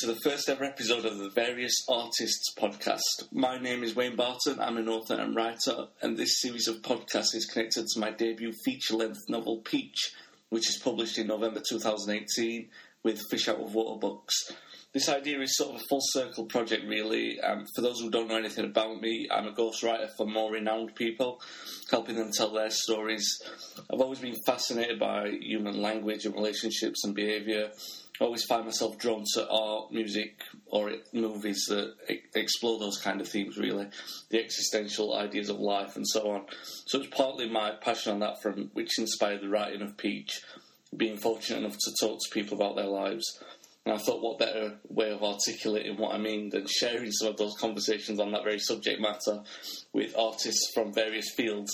to the first ever episode of the Various Artists podcast. My name is Wayne Barton, I'm an author and writer, and this series of podcasts is connected to my debut feature length novel Peach, which is published in November 2018 with Fish Out of Water Books. This idea is sort of a full circle project, really. Um, for those who don't know anything about me, I'm a ghostwriter for more renowned people, helping them tell their stories. I've always been fascinated by human language and relationships and behaviour. Always find myself drawn to art, music, or movies that explore those kind of themes, really, the existential ideas of life and so on. So it's partly my passion on that front which inspired the writing of Peach, being fortunate enough to talk to people about their lives. And I thought, what better way of articulating what I mean than sharing some of those conversations on that very subject matter with artists from various fields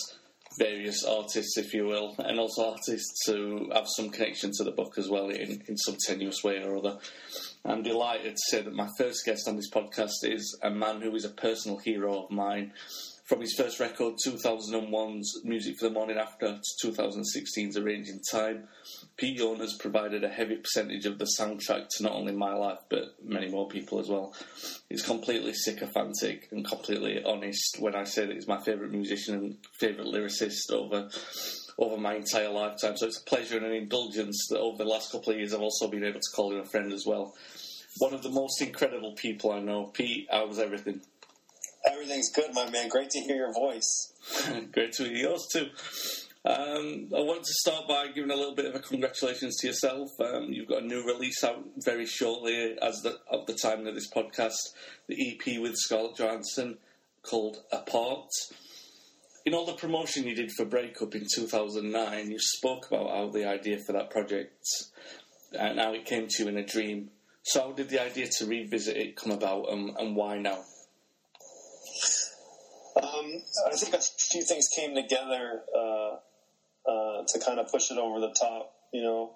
various artists, if you will, and also artists who have some connection to the book as well in, in some tenuous way or other. I'm delighted to say that my first guest on this podcast is a man who is a personal hero of mine. From his first record, 2001's Music for the Morning After, to 2016's Arranging Time, Pete has provided a heavy percentage of the soundtrack to not only my life, but many more people as well. He's completely sycophantic and completely honest when I say that he's my favourite musician and favourite lyricist over over my entire lifetime. So it's a pleasure and an indulgence that over the last couple of years I've also been able to call him a friend as well. One of the most incredible people I know. Pete, how's everything? Everything's good, my man. Great to hear your voice. Great to hear yours too. Um, I want to start by giving a little bit of a congratulations to yourself. Um, you've got a new release out very shortly, as the, of the time of this podcast, the EP with Scarlett Johansson called Apart. In all the promotion you did for Breakup in 2009, you spoke about how the idea for that project and how it came to you in a dream. So, how did the idea to revisit it come about, and, and why now? Um, I think a few things came together uh, uh, to kind of push it over the top. You know,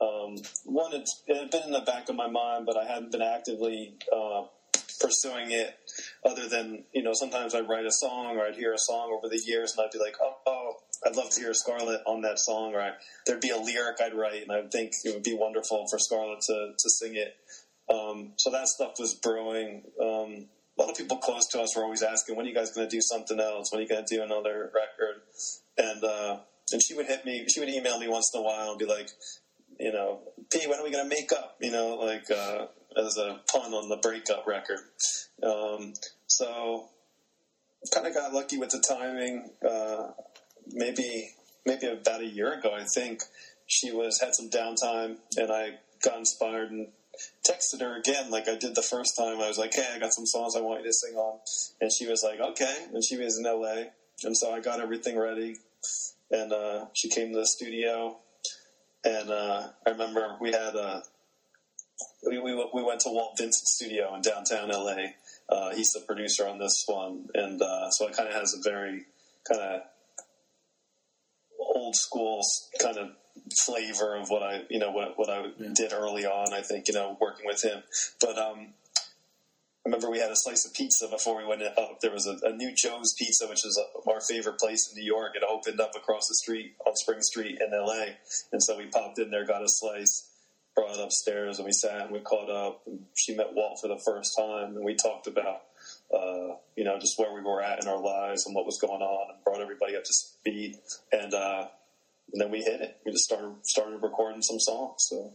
um, one it, it, had been in the back of my mind, but I hadn't been actively uh, pursuing it. Other than you know, sometimes I'd write a song or I'd hear a song over the years, and I'd be like, oh. oh I'd love to hear Scarlett on that song, or I, there'd be a lyric I'd write, and I would think it would be wonderful for Scarlett to, to sing it. Um, so that stuff was brewing. Um, a lot of people close to us were always asking, "When are you guys going to do something else? When are you going to do another record?" And uh, and she would hit me. She would email me once in a while and be like, "You know, P, when are we going to make up?" You know, like uh, as a pun on the breakup record. Um, so kind of got lucky with the timing. Uh, maybe maybe about a year ago, I think she was had some downtime, and I got inspired and texted her again like I did the first time. I was like, "Hey, I got some songs I want you to sing on," and she was like, "Okay." And she was in LA, and so I got everything ready, and uh, she came to the studio, and uh, I remember we had a. Uh, we, we, we went to Walt Vincent's studio in downtown LA. Uh, he's the producer on this one, and uh, so it kind of has a very kind of old school kind of flavor of what I, you know, what, what I yeah. did early on. I think, you know, working with him. But um, remember we had a slice of pizza before we went up. There was a, a new Joe's Pizza, which is our favorite place in New York. It opened up across the street on Spring Street in LA. And so we popped in there, got a slice, brought it upstairs, and we sat and we caught up. She met Walt for the first time, and we talked about, uh, you know, just where we were at in our lives and what was going on, and brought everybody up to speed. And uh, and then we hit it. We just started started recording some songs. So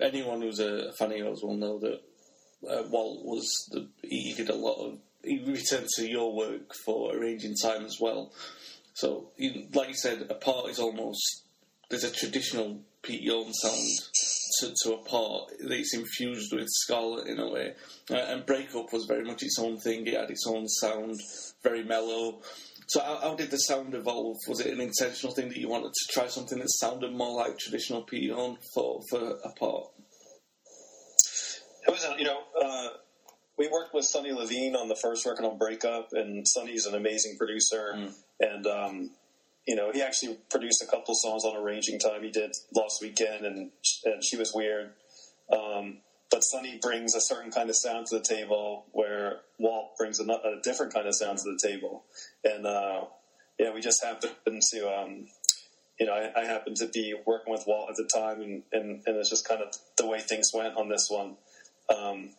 anyone who's a fan of yours will know that uh, Walt was the he did a lot of he returned to your work for arranging time as well. So, like you said, Apart is almost there's a traditional Pete Yorn sound to, to part that's infused with Scarlett in a way, uh, and Breakup was very much its own thing. It had its own sound, very mellow. So how, how, did the sound evolve? Was it an intentional thing that you wanted to try something that sounded more like traditional Pete Yorn for for Apart? It was, you know, uh, we worked with Sunny Levine on the first record on Breakup, and Sunny's an amazing producer, mm. and um, you know, he actually produced a couple songs on Arranging Time. He did Lost Weekend, and and She Was Weird. Um, but Sunny brings a certain kind of sound to the table where Walt brings a, a different kind of sound to the table. And uh, yeah, we just happened to, um, you know, I, I, happened to be working with Walt at the time, and, and, and it's just kind of the way things went on this one. Um,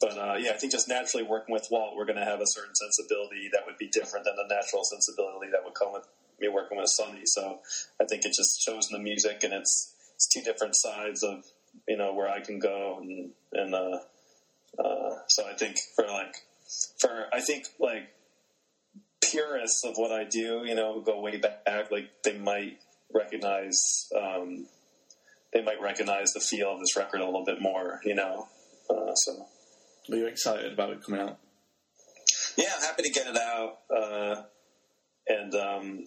but uh, yeah, I think just naturally working with Walt, we're going to have a certain sensibility that would be different than the natural sensibility that would come with me working with Sunny. So I think it just shows in the music, and it's it's two different sides of you know where I can go, and and uh, uh, so I think for like for I think like purists of what I do, you know, go way back, like they might recognize um, they might recognize the feel of this record a little bit more, you know. Uh, so, are you excited about it coming out? Yeah, I'm happy to get it out, uh, and um,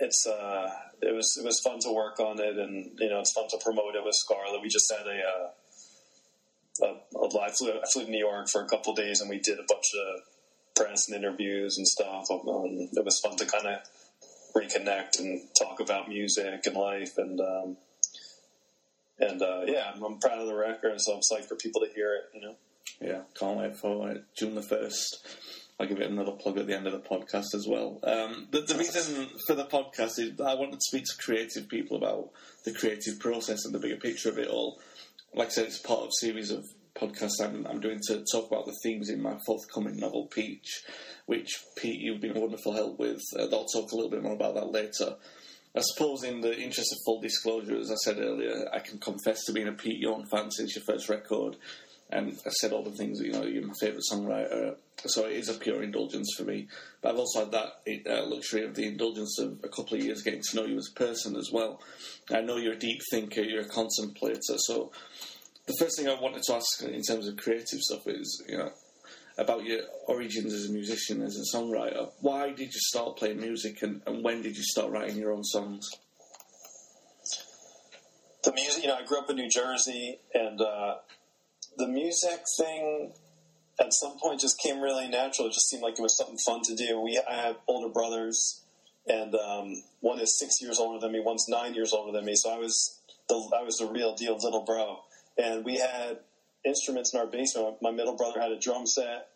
it's uh, it was it was fun to work on it, and you know it's fun to promote it with Scarlett. We just had a, uh, live flew, I flew to New York for a couple days, and we did a bunch of press and interviews and stuff. Um, it was fun to kind of reconnect and talk about music and life, and um, and uh, yeah, I'm, I'm, proud of the record, and so I'm psyched for people to hear it. You know. Yeah, can't wait for it. June the first. I'll give it another plug at the end of the podcast as well. Um, the, the, reason for the podcast is I wanted to speak to creative people about the creative process and the bigger picture of it all. Like I said, it's part of a series of podcasts I'm, I'm doing to talk about the themes in my forthcoming novel, Peach, which, Pete, you've been a wonderful help with. Uh, I'll talk a little bit more about that later. I suppose, in the interest of full disclosure, as I said earlier, I can confess to being a Pete Yorn fan since your first record, and I said all the things that you know you're my favourite songwriter. So it is a pure indulgence for me. But I've also had that uh, luxury of the indulgence of a couple of years getting to know you as a person as well. I know you're a deep thinker, you're a contemplator. So the first thing I wanted to ask in terms of creative stuff is, you know, about your origins as a musician, as a songwriter. Why did you start playing music, and, and when did you start writing your own songs? The music, you know, I grew up in New Jersey, and uh, the music thing at some point just came really natural. It just seemed like it was something fun to do. We I have older brothers, and um, one is six years older than me, one's nine years older than me. So I was the I was the real deal little bro, and we had instruments in our basement. My middle brother had a drum set.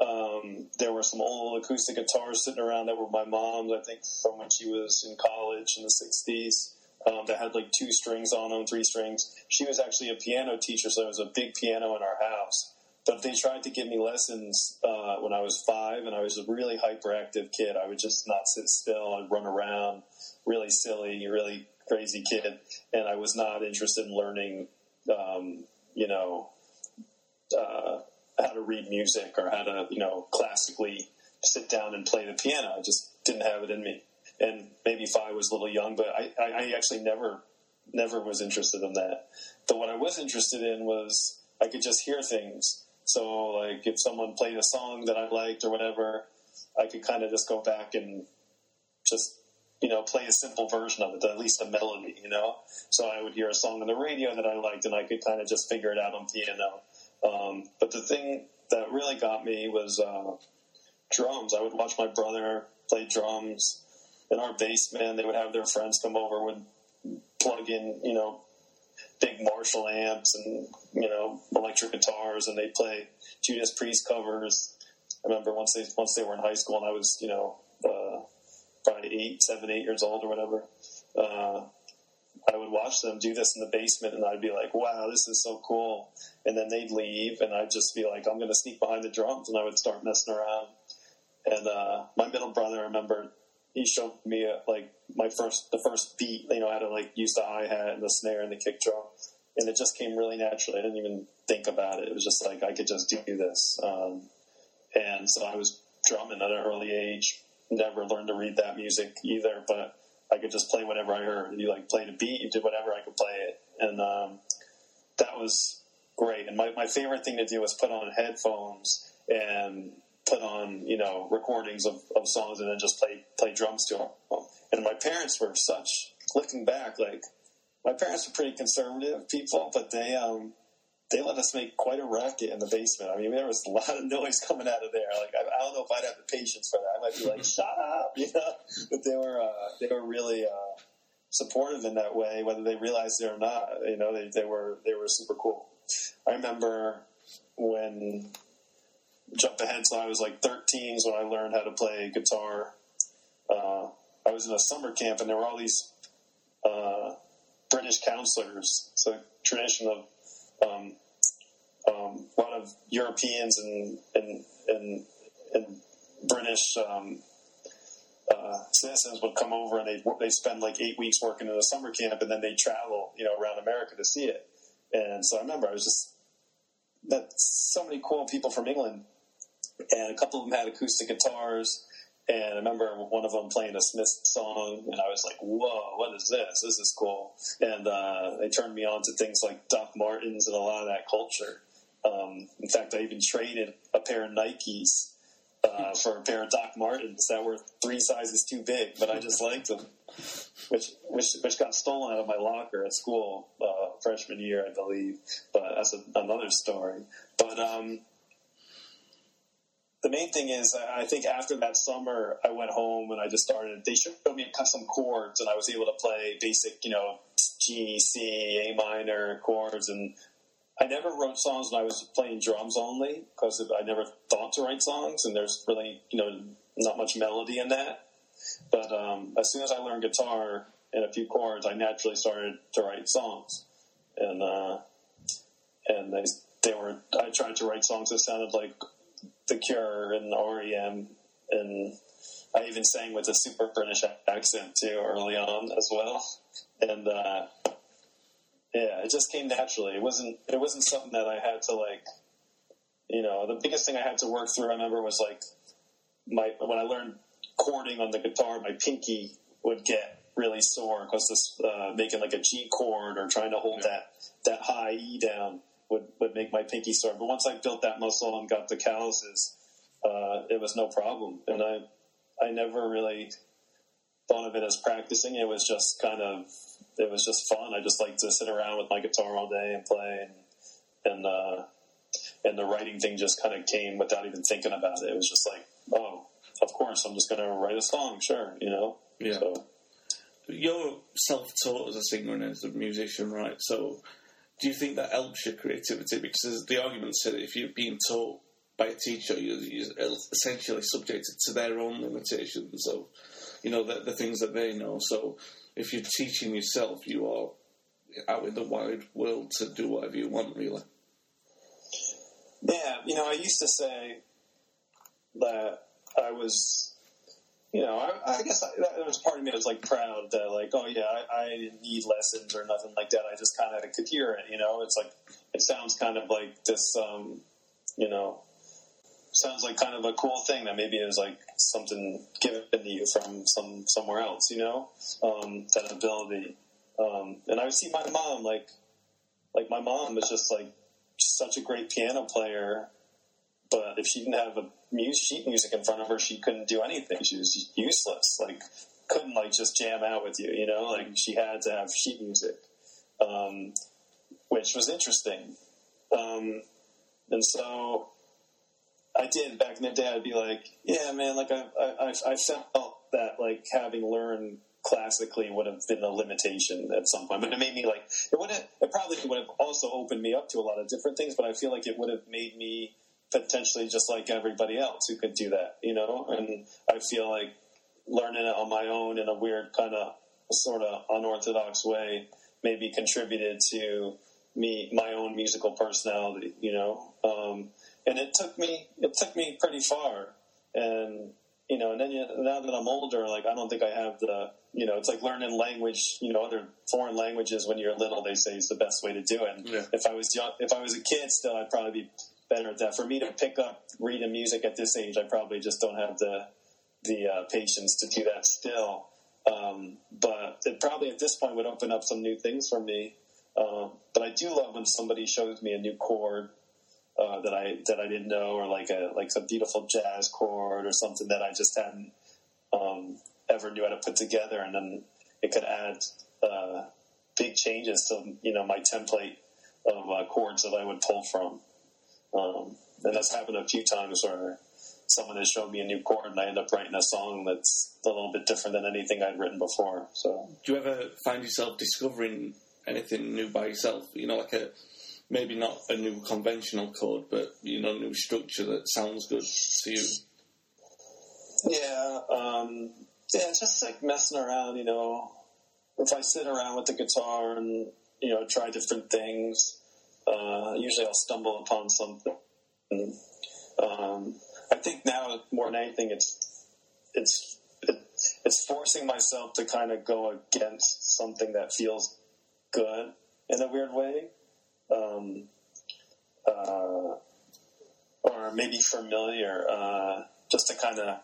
Um, there were some old acoustic guitars sitting around that were my mom's, I think, from when she was in college in the 60s. Um, that had like two strings on them, three strings. She was actually a piano teacher, so there was a big piano in our house. But they tried to give me lessons uh, when I was five, and I was a really hyperactive kid. I would just not sit still. I'd run around, really silly, really crazy kid, and I was not interested in learning, um, you know, uh, how to read music or how to, you know, classically sit down and play the piano. I just didn't have it in me. And maybe if I was a little young, but I, I actually never, never was interested in that. But what I was interested in was I could just hear things. So, like, if someone played a song that I liked or whatever, I could kind of just go back and just you know, play a simple version of it, at least a melody, you know. So I would hear a song on the radio that I liked, and I could kind of just figure it out on piano. Um, but the thing that really got me was uh, drums. I would watch my brother play drums in our basement. They would have their friends come over, would plug in, you know, big Marshall amps and you know electric guitars, and they'd play Judas Priest covers. I remember once they once they were in high school, and I was you know uh, probably eight, seven, eight years old or whatever. Uh, I would watch them do this in the basement, and I'd be like, "Wow, this is so cool!" And then they'd leave, and I'd just be like, "I'm going to sneak behind the drums," and I would start messing around. And uh, my middle brother, I remember, he showed me a, like my first, the first beat. You know, how to like use the hi hat and the snare and the kick drum, and it just came really naturally. I didn't even think about it. It was just like I could just do this. Um, and so I was drumming at an early age. Never learned to read that music either, but I could just play whatever I heard. And You like played a beat, you did whatever, I could play it, and um, that was great. And my, my favorite thing to do was put on headphones and put on you know recordings of, of songs and then just play play drums to them. And my parents were such looking back, like my parents were pretty conservative people, but they um, they let us make quite a racket in the basement. I mean, there was a lot of noise coming out of there. Like, I, I don't know if I'd have the patience for that. I might be like, "Shut up," you know. But they were uh, they were really uh, supportive in that way, whether they realized it or not. You know, they, they were they were super cool. I remember when jump ahead, so I was like 13 is when I learned how to play guitar. Uh, I was in a summer camp, and there were all these uh, British counselors. So tradition of um, um, a lot of Europeans and and and, and British um, uh, citizens would come over and they they spend like eight weeks working in a summer camp, and then they travel, you know, around America to see it. And so I remember I was just that so many cool people from England, and a couple of them had acoustic guitars. And I remember one of them playing a Smith song, and I was like, "Whoa, what is this? This is cool!" And uh, they turned me on to things like Doc Martens and a lot of that culture. Um, in fact, I even traded a pair of Nikes uh, for a pair of Doc Martens that were three sizes too big, but I just liked them, which which which got stolen out of my locker at school uh, freshman year, I believe. But that's a, another story. But um, the main thing is, I think after that summer, I went home and I just started. They showed me some chords, and I was able to play basic, you know, G, C, A minor chords, and I never wrote songs when I was playing drums only because I never thought to write songs, and there's really, you know, not much melody in that. But um, as soon as I learned guitar and a few chords, I naturally started to write songs, and uh, and they they were. I tried to write songs that sounded like the Cure and REM, and I even sang with a super British accent too early on as well. And uh, yeah, it just came naturally. It wasn't it wasn't something that I had to like. You know, the biggest thing I had to work through, I remember, was like my when I learned chording on the guitar, my pinky would get really sore because this uh, making like a G chord or trying to hold yeah. that that high E down would, would make my pinky sore. But once I built that muscle and got the calluses, uh, it was no problem. And I, I never really thought of it as practicing. It was just kind of, it was just fun. I just like to sit around with my guitar all day and play. And, and, uh, and the writing thing just kind of came without even thinking about it. It was just like, oh, of course, I'm just going to write a song, sure, you know? Yeah. So. You're self taught as a singer and as a musician, right? So, do you think that helps your creativity? Because the argument said if you're being taught by a teacher, you're, you're essentially subjected to their own limitations of, you know, the, the, things that they know. So if you're teaching yourself, you are out in the wide world to do whatever you want, really. Yeah, you know, I used to say that I was you know, I, I guess I, there was part of me that was like proud that like, oh yeah, I, I didn't need lessons or nothing like that. I just kind of could hear it. You know, it's like it sounds kind of like this. Um, you know, sounds like kind of a cool thing that maybe it was like something given to you from some somewhere else. You know, um, that ability. Um, and I would see my mom like, like my mom was just like such a great piano player but if she didn't have a sheet music in front of her, she couldn't do anything. She was useless. Like couldn't like just jam out with you, you know. Like she had to have sheet music, um, which was interesting. Um, and so I did back in the day. I'd be like, yeah, man. Like I, I, I felt that like having learned classically would have been a limitation at some point. But it made me like it would have. It probably would have also opened me up to a lot of different things. But I feel like it would have made me potentially just like everybody else who could do that, you know? And I feel like learning it on my own in a weird kind of sort of unorthodox way maybe contributed to me my own musical personality, you know. Um, and it took me it took me pretty far, and you know, and then you, now that I'm older, like I don't think I have the you know, it's like learning language, you know, other foreign languages when you're little. They say is the best way to do it. Yeah. If I was young, if I was a kid, still, I'd probably be better at that. For me to pick up reading music at this age, I probably just don't have the the uh, patience to do that still. Um, but it probably at this point would open up some new things for me. Um, but I do love when somebody shows me a new chord uh, that I that I didn't know, or like a like a beautiful jazz chord, or something that I just hadn't um, ever knew how to put together, and then it could add uh, big changes to you know my template of uh, chords that I would pull from. Um, and that's happened a few times where someone has shown me a new chord and I end up writing a song that's a little bit different than anything I'd written before. So, do you ever find yourself discovering anything new by yourself? You know, like a maybe not a new conventional chord, but you know, a new structure that sounds good to you. Yeah, um, yeah, just like messing around. You know, if I sit around with the guitar and you know try different things, Uh, usually, I'll stumble upon something. Um, I think now more than anything, it's it's it's forcing myself to kind of go against something that feels good in a weird way, um, uh, or maybe familiar, uh, just to kind of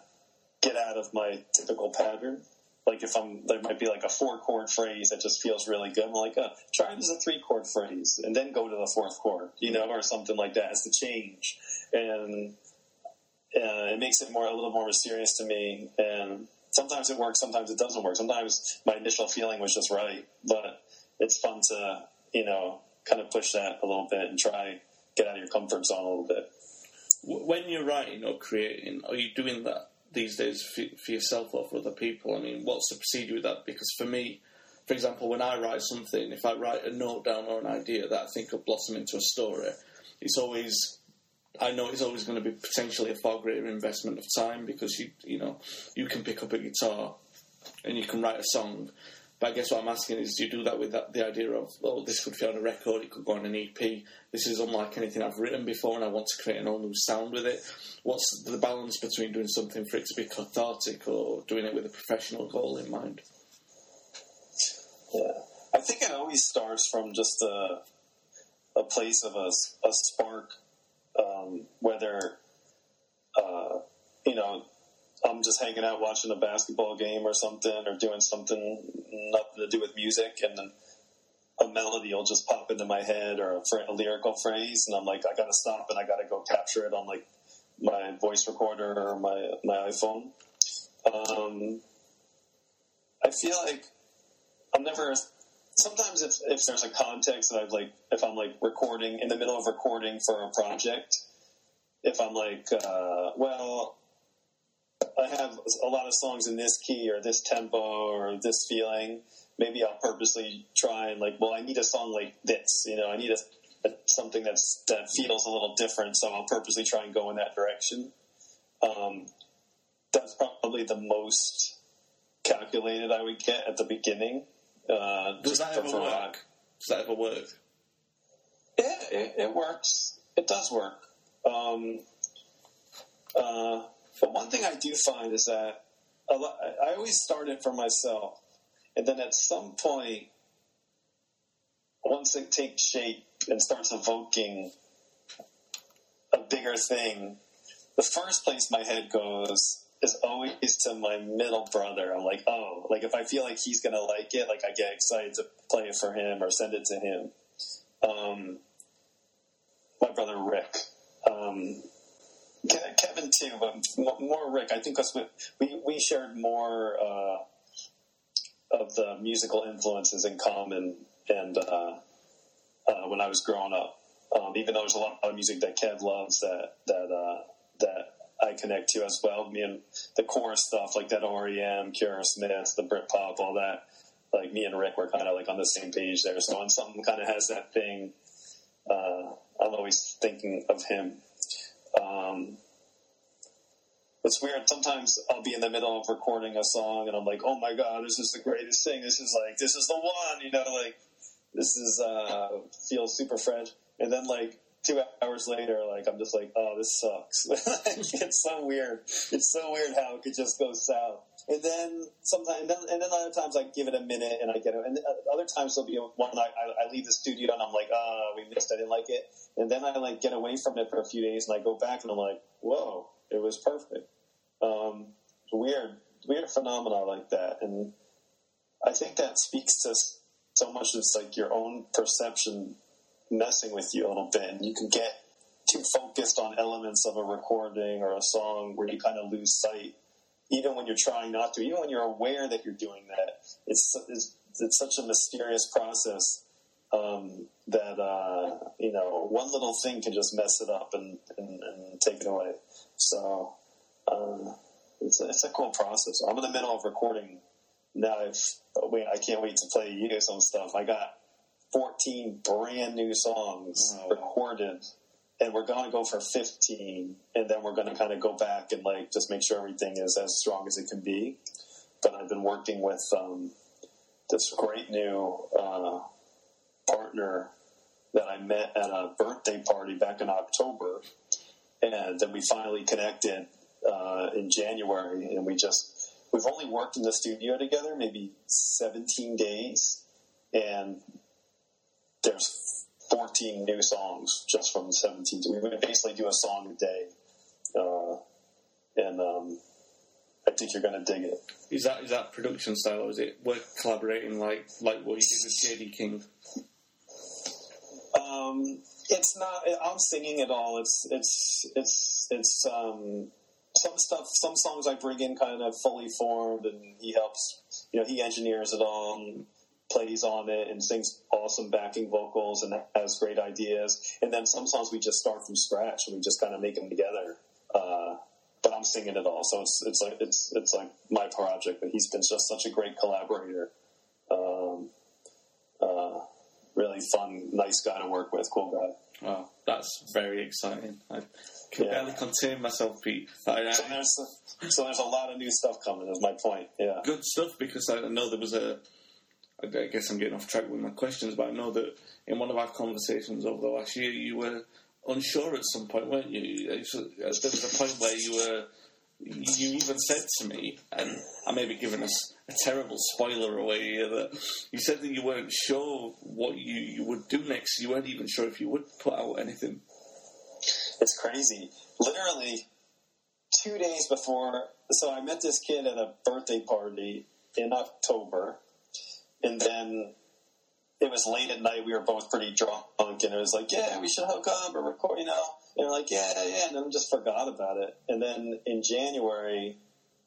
get out of my typical pattern. Like if I'm, there might be like a four chord phrase that just feels really good. I'm like, uh, try it as a three chord phrase, and then go to the fourth chord, you know, or something like that as the change, and uh, it makes it more a little more mysterious to me. And sometimes it works, sometimes it doesn't work. Sometimes my initial feeling was just right, but it's fun to you know kind of push that a little bit and try get out of your comfort zone a little bit. When you're writing or creating, are you doing that these days for, yourself or for other people? I mean, what's the procedure with that? Because for me, for example, when I write something, if I write a note down or an idea that I think will blossom into a story, it's always I know it's always going to be potentially a far greater investment of time because you you know you can pick up a guitar and you can write a song. But I guess what I'm asking is, do you do that with that, the idea of, oh, this could be on a record, it could go on an EP. This is unlike anything I've written before, and I want to create an all new sound with it. What's the balance between doing something for it to be cathartic or doing it with a professional goal in mind? Yeah, I think it always starts from just a a place of a, a spark um, whether uh, you know I'm just hanging out watching a basketball game or something, or doing something nothing to do with music, and then a melody will just pop into my head or a, a lyrical phrase, and I'm like, I got to stop and I got to go capture it on like my voice recorder or my my iPhone. Um, I feel like I'm never. Sometimes if if there's a context that I've like, if I'm like recording in the middle of recording for a project, if I'm like, uh, well, I have a lot of songs in this key or this tempo or this feeling, maybe I'll purposely try and like, well, I need a song like this, you know, I need a, a something that's that feels a little different, so I'll purposely try and go in that direction. Um, that's probably the most calculated I would get at the beginning. Uh, Does that ever work? Does that ever work? Yeah, it, it works. It does work. Um, uh, but one thing I do find is that I always start it for myself, and then at some point, once it takes shape and starts evoking a bigger thing, the first place my head goes is always to my middle brother. I'm like, oh, like if I feel like he's gonna like it, like I get excited to play it for him or send it to him. Um, my brother Rick. Um, Kevin too, but more Rick. I think because we we shared more uh, of the musical influences in common, and uh, uh, when I was growing up, um, even though there's a lot of music that Kev loves that that uh, that I connect to as well. Me and the core stuff like that REM, Kira Smith, the Britpop, all that. Like me and Rick were kind of like on the same page there. So when something kind of has that thing, uh, I'm always thinking of him. Um, it's weird. Sometimes I'll be in the middle of recording a song and I'm like, oh my god, this is the greatest thing. This is like, this is the one, you know, like, this is, uh, feels super fresh. And then like two hours later, like, I'm just like, oh, this sucks. it's so weird. It's so weird how it could just go south. And then sometimes, and then, and then other times I give it a minute and I get it. And other times there'll be one I, I leave the studio and I'm like, ah, oh, we missed. I didn't like it. And then I like get away from it for a few days and I go back and I'm like, whoa, it was perfect. Um, weird, weird phenomena like that. And I think that speaks to so much of like your own perception messing with you a little bit. And you can get too focused on elements of a recording or a song where you kind of lose sight even when you're trying not to, even when you're aware that you're doing that, it's it's, it's such a mysterious process um, that uh, you know one little thing can just mess it up and, and, and take it away. So uh, it's a, it's a cool process. I'm in the middle of recording now. I've, wait, I can't wait to play you some stuff. I got 14 brand new songs oh. recorded and we're going to go for 15 and then we're going to kind of go back and like just make sure everything is as strong as it can be. But i've been working with um, this great new uh, partner that I met at a birthday party back in October, and then we finally connected uh, in January, and we just we've only worked in the studio together maybe 17 days, and there's 14 new songs just from 17. We would basically do a song a day, uh, and um, I think you're going to dig it. Is that is that production style, or is it work collaborating like like what you did with JD King? Um, it's not. I'm singing it all. It's it's it's it's um, some stuff. Some songs I bring in kind of fully formed, and he helps. You know, he engineers it all and plays on it and sings awesome backing vocals and has great ideas. And then some songs we just start from scratch and we just kind of make them together. Uh, but I'm singing it all, so it's it's like it's it's like my project. But he's been just such a great collaborator. Um, uh, really fun, nice guy to work with, cool guy. Oh, that's very exciting. I can Yeah. barely contain myself, Pete. I, So there's so there's a lot of new stuff coming. Is my point. Yeah. good stuff because I know there was a. I guess I'm getting off track with my questions, but I know that in one of our conversations over the last year, you were unsure at some point, weren't you? Uh, There was a point where you were. You even said to me, and I may be giving us a terrible spoiler away here, that you said that you weren't sure what you, you would do next. You weren't even sure if you would put out anything. It's crazy. Literally two days before, so I met this kid at a birthday party in October, and then it was late at night. We were both pretty drunk, and it was like, "Yeah, we should hook up or record," you know. And we're like, "Yeah, yeah," and then just forgot about it. And then in January,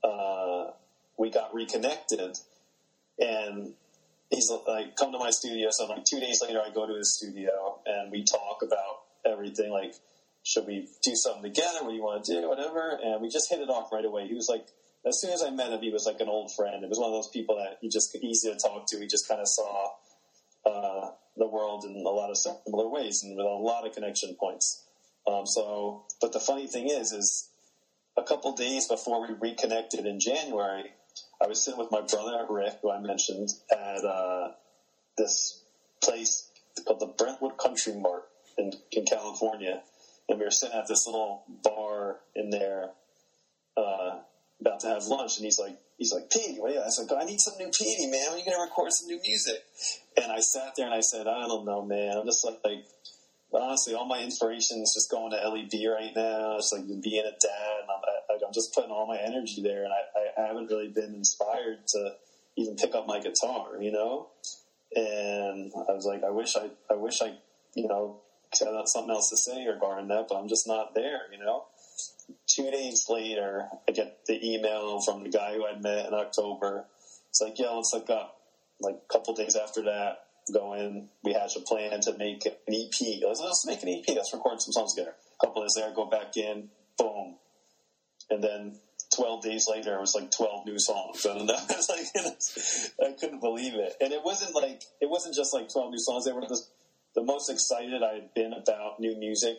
uh, we got reconnected, and he's like, "Come to my studio." So like two days later, I go to his studio, and we talk about everything, like should we do something together? What do you want to do? Whatever. And we just hit it off right away. He was like, as soon as I met him, he was like an old friend. It was one of those people that you just easy to talk to. He just kind of saw uh, the world in a lot of similar ways and with a lot of connection points. Um, so, but the funny thing is, is a couple days before we reconnected in January, I was sitting with my brother Rick, who I mentioned, at uh, this place called the Brentwood Country Mart in, in California, and we were sitting at this little bar in there, uh, about to have lunch, and he's like, he's like, Petey, what? I said, I need some new Petey, man. When are you gonna record some new music? And I sat there and I said, I don't know, man. I'm just like, like honestly, all my inspiration is just going to LEB right now. It's like being a dad, and I'm, I, I'm just putting all my energy there, and I, I haven't really been inspired to even pick up my guitar, you know. And I was like, I wish I, I wish I, you know, had something else to say regarding that, but I'm just not there, you know. Two days later, I get the email from the guy who I'd met in October. It's like, yeah, let's look up. Like a couple days after that, go in. We hatch a plan to make an EP. Let's, let's make an EP. Let's record some songs together. A couple days there, go back in. Boom. And then 12 days later, it was like 12 new songs. And that was like, I couldn't believe it. And it wasn't like, it wasn't just like 12 new songs. They were the, the most excited I had been about new music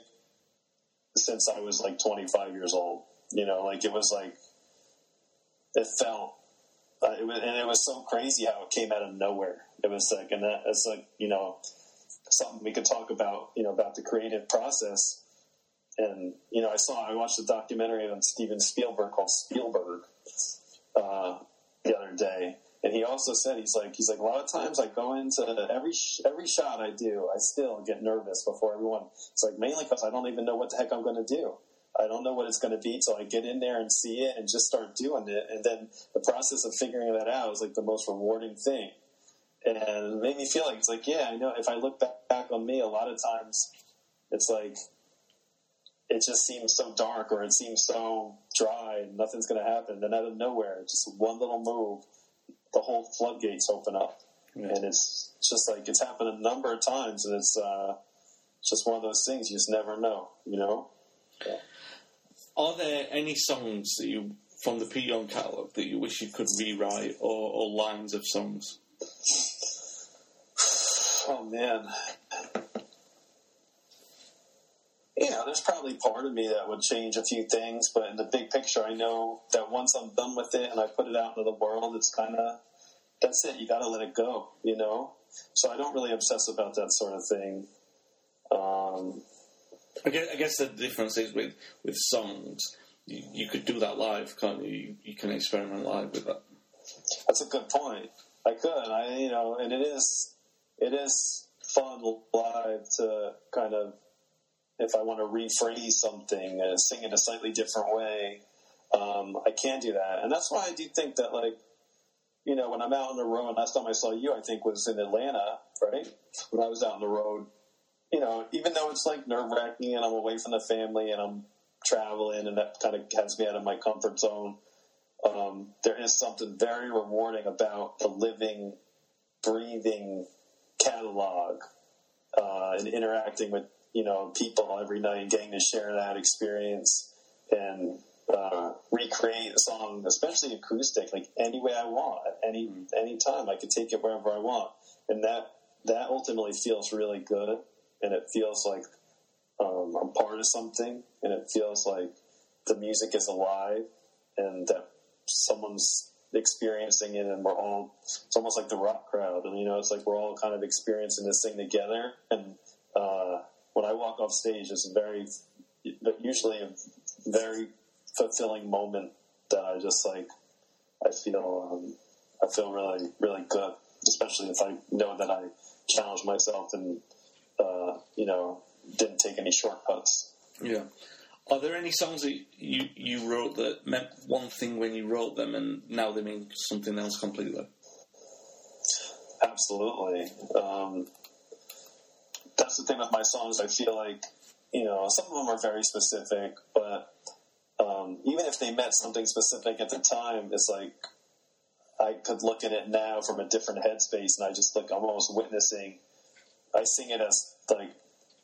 since I was like 25 years old. You know, like it was like, it felt, uh, it was, and it was so crazy how it came out of nowhere. It was like, and that, it's like, you know, something we could talk about, you know, about the creative process. And, you know, I saw, I watched a documentary on Steven Spielberg called Spielberg, uh, the other day. And he also said, he's like, he's like, a lot of times I go into every, every shot I do, I still get nervous before everyone. It's like mainly because I don't even know what the heck I'm going to do. I don't know what it's going to be, so I get in there and see it and just start doing it. And then the process of figuring that out is like the most rewarding thing. And it made me feel like it's like, yeah, I know. If I look back, back on me, a lot of times it's like it just seems so dark or it seems so dry and nothing's going to happen. Then out of nowhere, just one little move, the whole floodgates open up. Yeah. And it's just like it's happened a number of times, and it's uh, just one of those things you just never know, you know. Are there any songs that you from the Pete Yorn catalogue that you wish you could rewrite, or, or lines of songs? Oh man. Yeah, there's probably part of me that would change a few things, but in the big picture, I know that once I'm done with it and I put it out into the world, it's kind of that's it. You got to let it go, you know. So I don't really obsess about that sort of thing. Um, I guess, I guess the difference is with with songs, you, you could do that live, can't you? you? You can experiment live with that. That's a good point. I could. I you know, and it is it is fun live to kind of if I want to rephrase something and sing it a slightly different way, um, I can do that. And that's why I do think that like you know when I'm out on the road. Last time I saw you, I think was in Atlanta, right? When I was out on the road, you know, even though it's like nerve wracking and I'm away from the family and I'm traveling and that kind of has me out of my comfort zone um, there is something very rewarding about the living, breathing catalog uh, and interacting with you know people every night getting to share that experience and uh, recreate a song, especially acoustic, like any way I want, any any time. I could take it wherever I want, and that that ultimately feels really good, and it feels like um, I'm part of something, and it feels like the music is alive, and that someone's experiencing it and we're all it's almost like the rock crowd. And you know it's like we're all kind of experiencing this thing together. And uh, when i walk off stage it's a very usually a very fulfilling moment that i just like i feel um, i feel really really good especially if i know that i challenged myself and uh, you know didn't take any shortcuts Yeah. Are there any songs that you, you wrote that meant one thing when you wrote them and now they mean something else completely? Absolutely. Um, that's the thing with my songs. I feel like, you know, some of them are very specific, but um, even if they meant something specific at the time, it's like I could look at it now from a different headspace, and I just like I'm almost witnessing. I sing it as like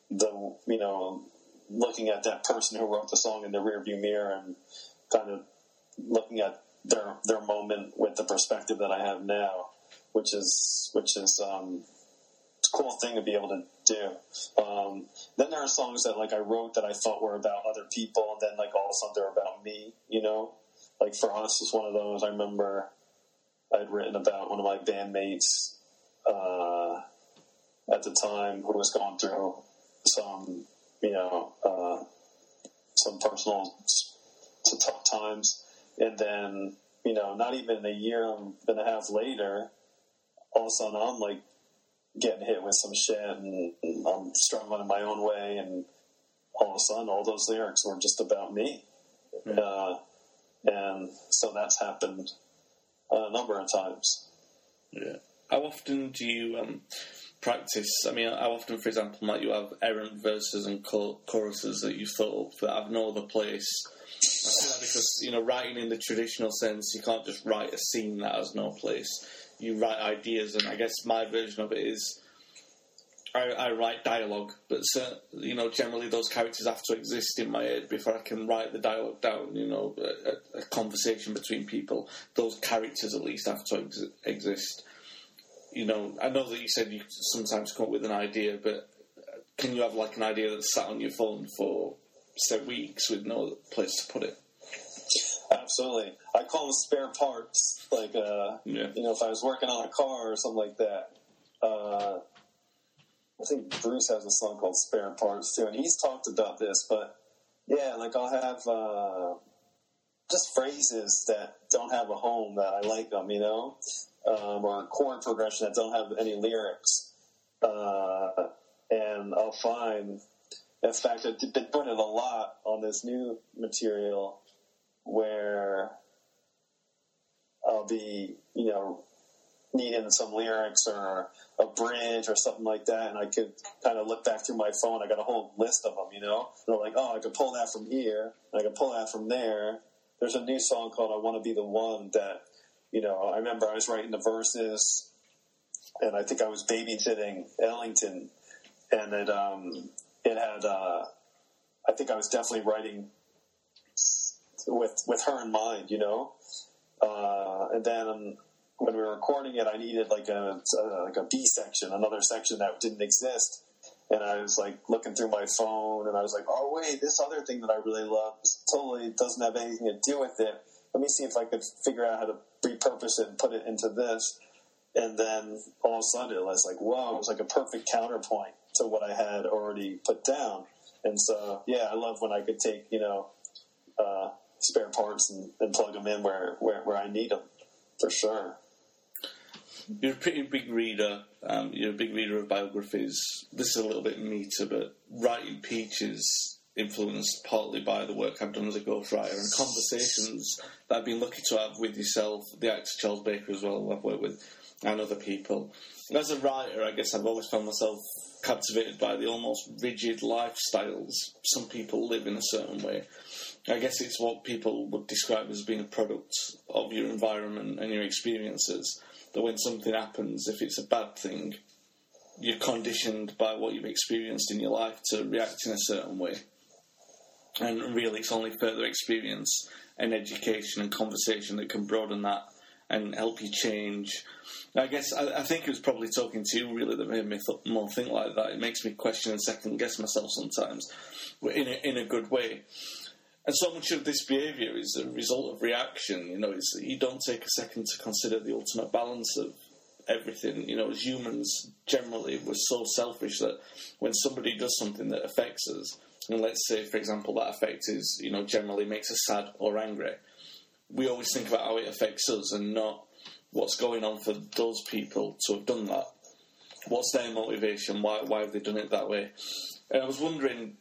the you know looking at that person who wrote the song in the rearview mirror and kind of looking at their their moment with the perspective that I have now, which is which is um, it's a cool thing to be able to do. Um, then there are songs that like I wrote that I thought were about other people, and then like all of a sudden they're about me. You know, like for us was one of those. I remember I'd written about one of my bandmates uh, at the time who was going through some you know, uh, some personal to tough times, and then you know, not even a year and a half later, all of a sudden I'm like getting hit with some shit, and, and I'm struggling in my own way, and all of a sudden all those lyrics were just about me, mm-hmm. uh, and so that's happened a number of times. Yeah. How often do you um, practice? I mean, how often, for example, might you have errant verses and choruses that you thought up that have no other place? I say that because you know, writing in the traditional sense, you can't just write a scene that has no place. You write ideas, and I guess my version of it is. I, I write dialogue, but you know, generally those characters have to exist in my head before I can write the dialogue down. You know, a, a conversation between people. Those characters at least have to ex- exist you know, I know that you said you sometimes come up with an idea, but can you have like an idea that's sat on your phone for say weeks with no place to put it? Absolutely, I call them spare parts. Like, uh, yeah. you know, if I was working on a car or something like that. Uh, I think Bruce has a song called "Spare Parts" too, and he's talked about this. But yeah, like I'll have uh, just phrases that don't have a home that I like them, you know um, or chord progression that don't have any lyrics. Uh, and I'll find, in fact, I've been it a lot on this new material where I'll be, you know, needing some lyrics or a bridge or something like that, and I could kind of look back through my phone. I got a whole list of them, you know. And I'm like, oh, I could pull that from here, I could pull that from there. There's a new song called "I Want to Be the One" that you know, I remember I was writing the verses, and I think I was babysitting Ellington, and it um, it had uh, I think I was definitely writing with with her in mind, you know, uh, and then when we were recording it, I needed like a, a like a B section, another section that didn't exist. And I was like looking through my phone, and I was like, "Oh wait, this other thing that I really love totally doesn't have anything to do with it. Let me see if I could figure out how to repurpose it and put it into this. And then all of a sudden it was like, whoa, it was like a perfect counterpoint. to what I had already put down. And so, yeah, I love when I could take, you know, uh, spare parts and, and, plug them in where, where, where I need them, for sure. You're a pretty big reader. Um, you're a big reader of biographies. This is a little bit meter, but writing Peach is influenced partly by the work I've done as a ghostwriter and conversations that I've been lucky to have with yourself, the actor Charles Baker as well, I've worked with, and other people. As a writer, I guess I've always found myself captivated by the almost rigid lifestyles some people live in a certain way. I guess it's what people would describe as being a product of your environment and your experiences. That when something happens, if it's a bad thing, you're conditioned by what you've experienced in your life to react in a certain way. And really, it's only further experience and education and conversation that can broaden that and help you change. I guess I, I think it was probably talking to you really that made me th- more think like that. It makes me question and second guess myself sometimes, in a, in a good way. And so much of this behaviour is a result of reaction. You know, it's you don't take a second to consider the ultimate balance of everything. You know, as humans, generally, we're so selfish that when somebody does something that affects us, and let's say, for example, that effect is, you know, generally makes us sad or angry, we always think about how it affects us and not what's going on for those people to have done that. What's their motivation? Why, why have they done it that way? And I was wondering,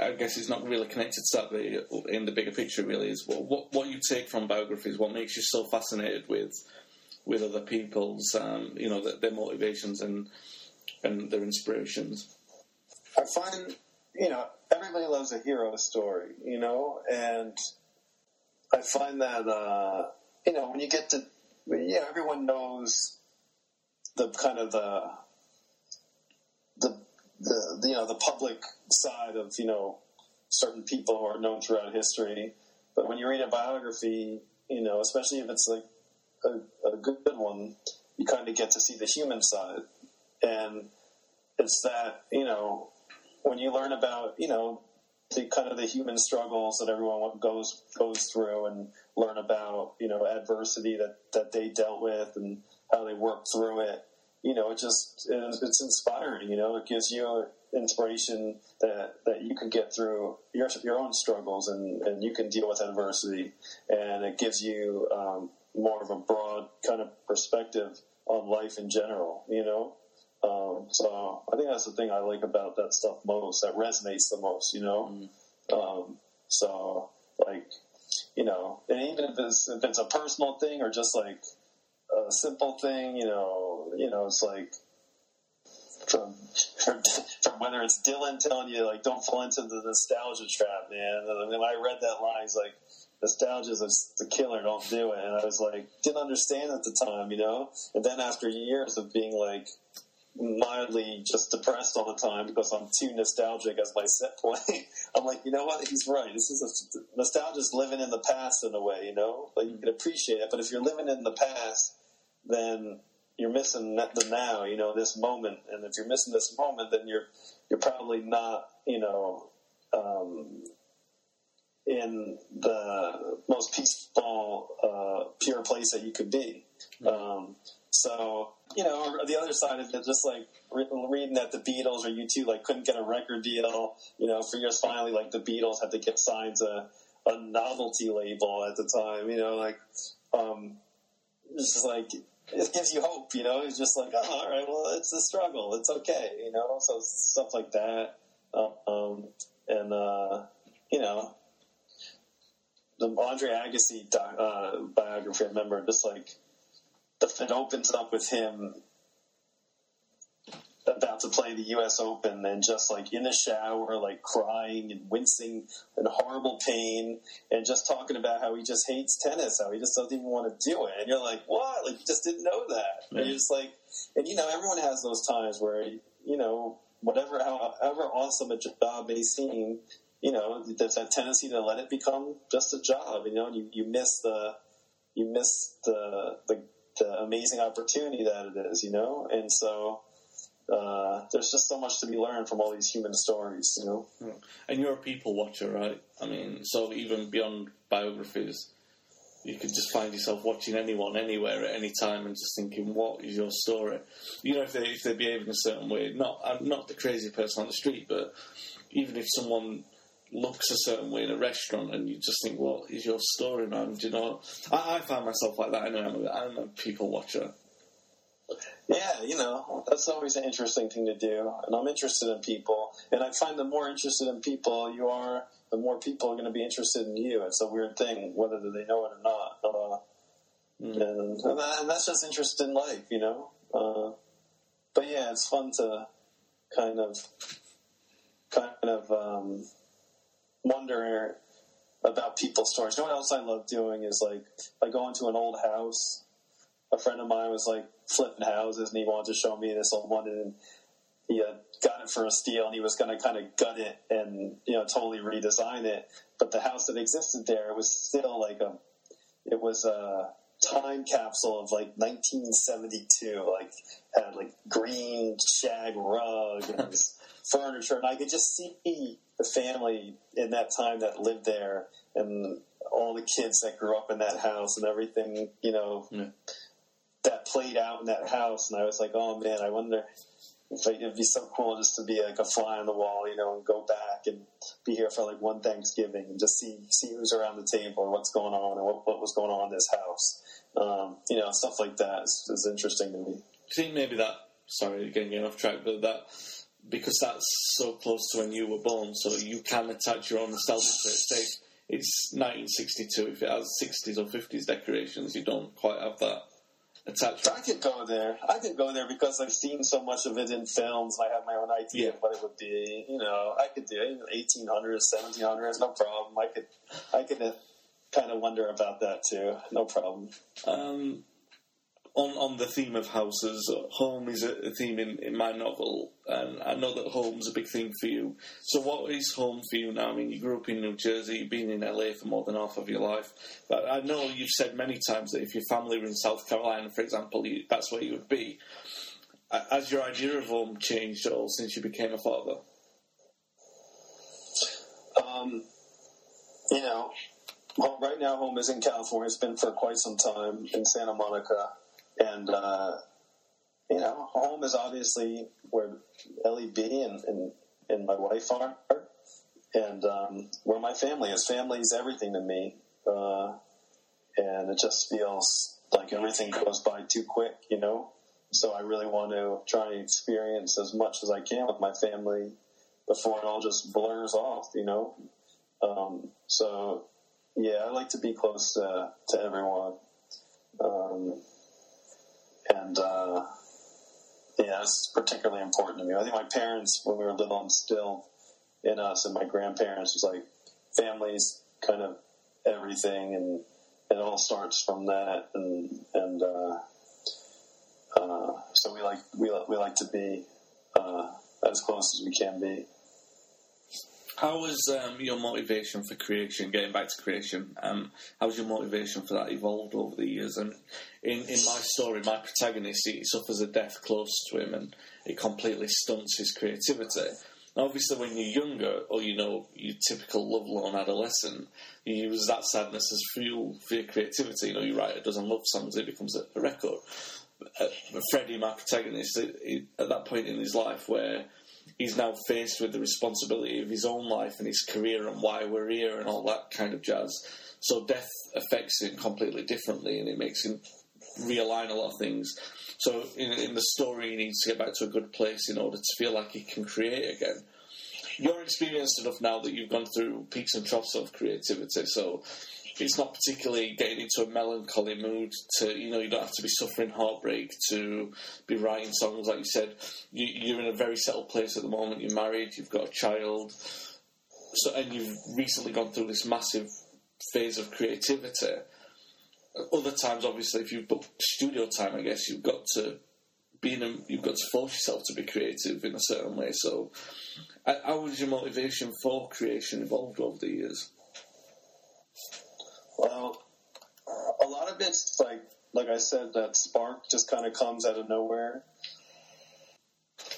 I guess it's not really connected to that but in the bigger picture, really, is what, what you take from biographies, what makes you so fascinated with with other people's, um, you know, their, their motivations and and their inspirations. I find, you know, everybody loves a hero story, you know, and I find that uh, you know when you get to yeah everyone knows the kind of the the the you know the public side of you know certain people who are known throughout history, but when you read a biography, you know especially if it's like a, a good one, you kind of get to see the human side, and it's that you know when you learn about you know the kind of the human struggles that everyone goes goes through and learn about you know adversity that that they dealt with and how they worked through it you know it just it's inspiring you know it gives you inspiration that that you can get through your your own struggles and and you can deal with adversity and it gives you um, more of a broad kind of perspective on life in general you know um, so I think that's the thing I like about that stuff most. That resonates the most, you know. Mm. Um, so like, you know, and even if it's if it's a personal thing or just like a simple thing, you know, you know, it's like from from, from whether it's Dylan telling you like don't fall into the nostalgia trap, man. I mean, I read that line, he's like nostalgia is the killer. Don't do it. And I was like, didn't understand at the time, you know. And then after years of being like mildly just depressed all the time because I'm too nostalgic as my set point. I'm like, you know what? He's right. This is a, nostalgia is living in the past in a way, you know. Like you can appreciate it, but if you're living in the past, then you're missing the now, you know, this moment. And if you're missing this moment, then you're you're probably not, you know, um, in the most peaceful, uh, pure place that you could be. Um, so you know, the other side of it, just like reading that the Beatles or U2 like couldn't get a record deal, you know, for years finally like the Beatles had to get signed to a novelty label at the time, you know, like um, it's just like it gives you hope, you know. It's just like, oh, all right, well, it's a struggle, it's okay, you know. So stuff like that, um, and uh, you know, the Andre Agassi uh, biography. I remember just like it opens up with him about to play the U.S. Open and just like in the shower, like crying and wincing in horrible pain, and just talking about how he just hates tennis, how he just doesn't even want to do it. And you're like, what? Like you just didn't know that. Yeah. And you're just like, and you know, everyone has those times where you know, whatever, however awesome a job may seem, you know, there's that tendency to let it become just a job. You know, and you, you miss the you miss the the the amazing opportunity that it is, you know? And so uh, there's just so much to be learned from all these human stories, you know? And you're a people watcher, right? I mean, so even beyond biographies, you could just find yourself watching anyone anywhere at any time and just thinking, what is your story? You know, if they if they behave in a certain way, not I'm not the crazy person on the street, but even if someone looks a certain way in a restaurant and you just think, what is your story, man? Do you know? I, I find myself like that. I know I'm a, I'm a people watcher. Yeah, you know, that's always an interesting thing to do. And I'm interested in people. And I find the more interested in people you are, the more people are going to be interested in you. It's a weird thing, whether they know it or not. Uh, mm. and, and, that's just interest in life, you know. Uh, but yeah, it's fun to kind of, kind of um, wonder about people's stories. You know what else I love doing is like I go into an old house. A friend of mine was like flipping houses, and he wanted to show me this old one, and he had got it for a steal, and he was going to kind of gut it and you know totally redesign it. But the house that existed there was still like a, it was a time capsule of like 1972. Like had like green shag rug and furniture, and I could just see the family in that time that lived there and all the kids that grew up in that house and everything, you know, yeah. that played out in that house. And I was like, oh man, I wonder if it'd be so cool just to be like a fly on the wall, you know, and go back and be here for like one Thanksgiving and just see see who's around the table and what's going on and what, what was going on in this house. Um, you know, stuff like that is, is interesting to me. I think maybe that. Sorry, again, getting off track, but that because that's so close to when you were born, so you can attach your own nostalgia to it. Say it's 1962, if it has 60s or 50s decorations, you don't quite have that attachment. I could go there. I could go there because I've seen so much of it in films. I have my own idea yeah. of what it would be. You know, I could do it 1800s, 1700s, no problem. I could, I could uh, kind of wonder about that too. No problem. Um, on on the theme of houses, home is a, theme in, in my novel, and I know that home's a big thing for you. So, what is home for you now? I mean, you grew up in New Jersey, you've been in LA for more than half of your life, but I know you've said many times that if your family were in South Carolina, for example, you, that's where you would be. Has your idea of home changed at all since you became a father? Um, you know, right now home is in California. It's been for quite some time in Santa Monica and uh, you know, home is obviously where Ellie B and, and, and my wife are, and um, where my family is. Family is everything to me, uh, and it just feels like everything goes by too quick, you know. So I really want to try and experience as much as I can with my family before it all just blurs off, you know. Um, so yeah, I like to be close to, to everyone. Um, and uh, yeah, it's particularly important to me. I think my parents, when we were little, instilled in us, and my grandparents was like families, kind of everything, and it all starts from that, and and uh, uh, so we like we we like to be uh, as close as we can be. How was um, your motivation for creation? Getting back to creation, um, how was your motivation for that evolved over the years? And in, in my story, my protagonist he suffers a death close to him, and it completely stunts his creativity. Now, obviously, when you're younger, or you know, your typical love-lone adolescent, you use that sadness as fuel for your creativity. You know, you write a dozen love songs, it becomes a, a record. Uh, Freddie, my protagonist, at that point in his life where he's now faced with the responsibility of his own life and his career and why we're here and all that kind of jazz. So death affects him completely differently and it makes him realign a lot of things. So in, in the story, he needs to get back to a good place in order to feel like he can create again. You're experienced enough now that you've gone through peaks and troughs of creativity, so it's not particularly getting into a melancholy mood to you know you don't have to be suffering heartbreak to be writing songs like you said. You, are in a very settled place at the moment. You're married you've got a child. So and you've recently gone through this massive phase of creativity. Other times obviously if you've booked studio time I guess you've got to be in a, you've got to force yourself to be creative in a certain way. So how was your motivation for creation evolved over the years well, uh, a lot of it's like, like I said, that spark just kind of comes out of nowhere.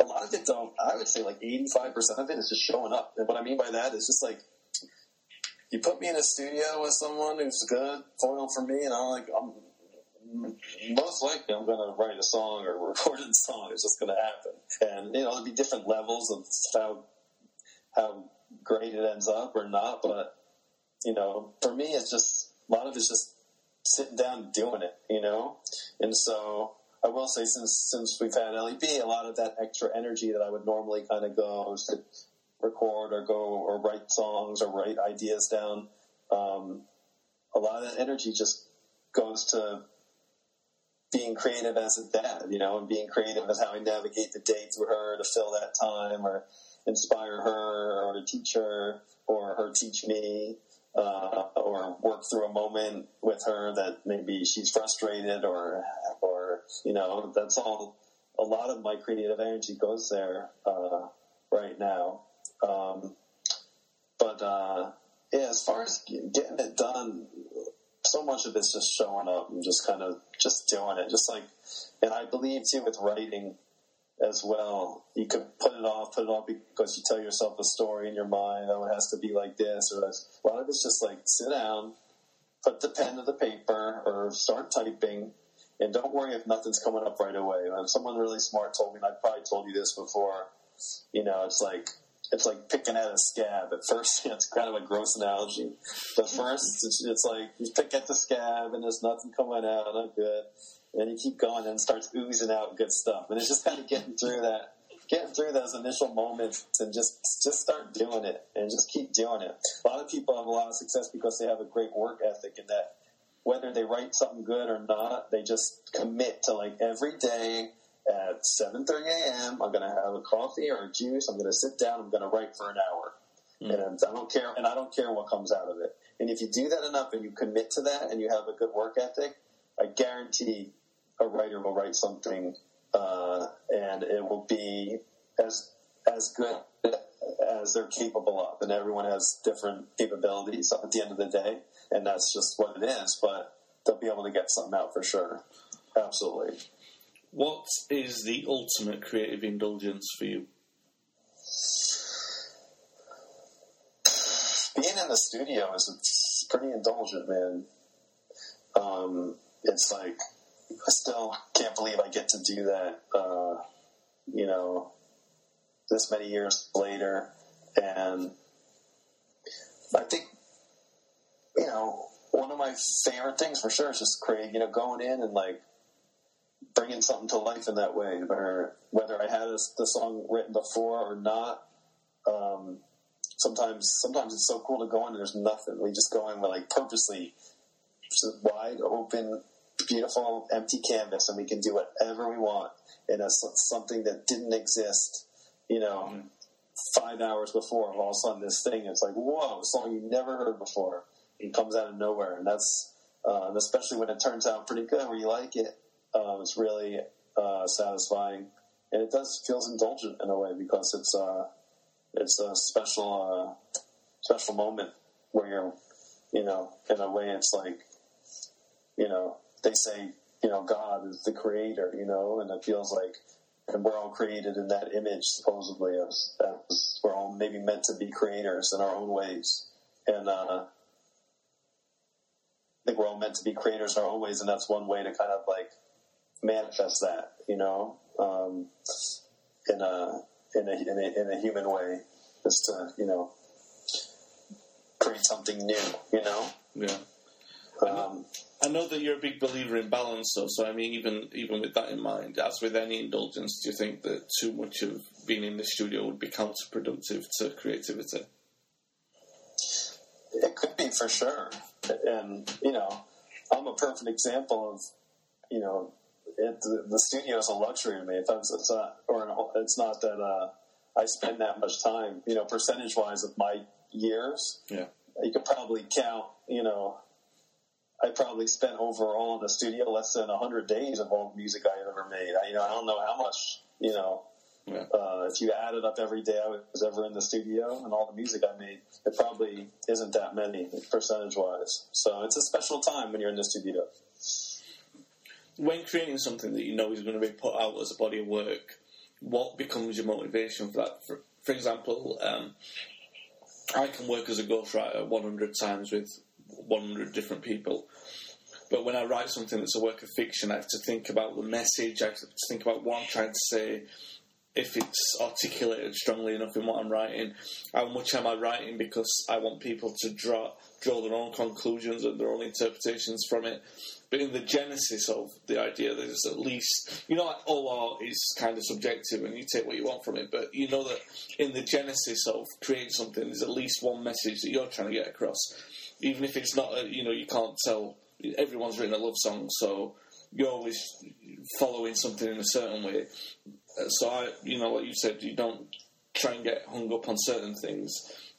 A lot of it, don't. I would say like eighty-five percent of it is just showing up, and what I mean by that is just like you put me in a studio with someone who's good foil for me, and I'm like, I'm most likely I'm going to write a song or record a song. It's just going to happen, and you know there'll be different levels of how how great it ends up or not. But you know, for me, it's just a lot of it's just sitting down doing it. You know, and so I will say since since we've had Ellie B, a lot of that extra energy that I would normally kind of go to record or go or write songs or write ideas down. Um, a lot of that energy just goes to being creative as a dad, you know, and being creative as how I navigate the day through her to fill that time or inspire her or teach her or her teach me uh, or work through a moment with her that maybe she's frustrated or or you know that's all a lot of my creative energy goes there uh, right now um, but uh, yeah, as far as getting it done, so much of it's just showing up and just kind of just doing it. Just like, and I believe too with writing as well. You could put it off, put it off because you tell yourself a story in your mind. Oh, it has to be like this or this. A lot of it's just like sit down, put the pen to the paper, or start typing. And don't worry if nothing's coming up right away. When someone really smart told me, and I probably told you this before, you know, it's like it's like picking at a scab. At first, it's kind of a gross analogy. But first, it's, it's like you pick at the scab and there's nothing coming out, not good. And you keep going and it starts oozing out good stuff. And it's just kind of getting through that, getting through those initial moments and just just start doing it and just keep doing it. A lot of people have a lot of success because they have a great work ethic and that whether they write something good or not, they just commit to like every day at 7.30 a.m. I'm going to have a coffee or a juice. I'm going to sit down. I'm going to write for an hour. Mm. And I don't care. And I don't care what comes out of it. And if you do that enough and you commit to that and you have a good work ethic, I guarantee a writer will write something uh, and it will be as as good as they're capable of. And everyone has different capabilities at the end of the day, and that's just what it is. But they'll be able to get something out for sure. Absolutely. What is the ultimate creative indulgence for you? Being in the studio is pretty indulgent, man. Um, it's like I still can't believe I get to do that. Uh, you know, this many years later, and I think you know one of my favorite things for sure is just create. You know, going in and like bringing something to life in that way, where whether I had the song written before or not. Um, sometimes, sometimes it's so cool to go in and there's nothing. We just go in with like purposely wide open, beautiful, empty canvas, and we can do whatever we want. And that's something that didn't exist, you know, mm-hmm. five hours before. All of a sudden, this thing it's like, whoa, a song you never heard before. It comes out of nowhere, and that's uh, and especially when it turns out pretty good, where you like it um, it's really uh, satisfying, and it does feels indulgent in a way because it's uh, it's a special uh, special moment where you're, you know, in a way it's like, you know, they say, you know, God is the creator, you know, and it feels like, and we're all created in that image supposedly as, as we're all maybe meant to be creators in our own ways, and. Uh, I think we're all meant to be creators in our own ways, and that's one way to kind of like manifest that, you know, um, in a in a, in a in a human way, just to you know create something new, you know. Yeah. Um, I know that you're a big believer in balance, though. So I mean, even even with that in mind, as with any indulgence, do you think that too much of being in the studio would be counterproductive to creativity? It could be for sure, and you know, I'm a perfect example of you know it, the, studio is a luxury to me. If it's not, or an, it's not that uh, I spend that much time. You know, percentage wise of my years, yeah, you could probably count. You know, I probably spent overall in the studio less than hundred days of all the music I ever made. I, you know, I don't know how much. You know, yeah. uh, if you added up every day I was ever in the studio and all the music I made, it probably isn't that many percentage wise. So it's a special time when you're in the studio when creating something that you know is going to be put out as a body of work, what becomes your motivation for that? For, for example, um, I can work as a ghostwriter 100 times with 100 different people. But when I write something that's a work of fiction, I have to think about the message, I have to think about what I'm trying to say, if it's articulated strongly enough in what I'm writing. How much am I writing because I want people to draw draw their own conclusions and their own interpretations from it. But in the genesis of the idea, that there's at least you know, like oh, all art is kind of subjective, and you take what you want from it. But you know that in the genesis of creating something, there's at least one message that you're trying to get across, even if it's not. A, you know, you can't tell. Everyone's written a love song, so you're always following something in a certain way. So I, you know, what you said, you don't try and get hung up on certain things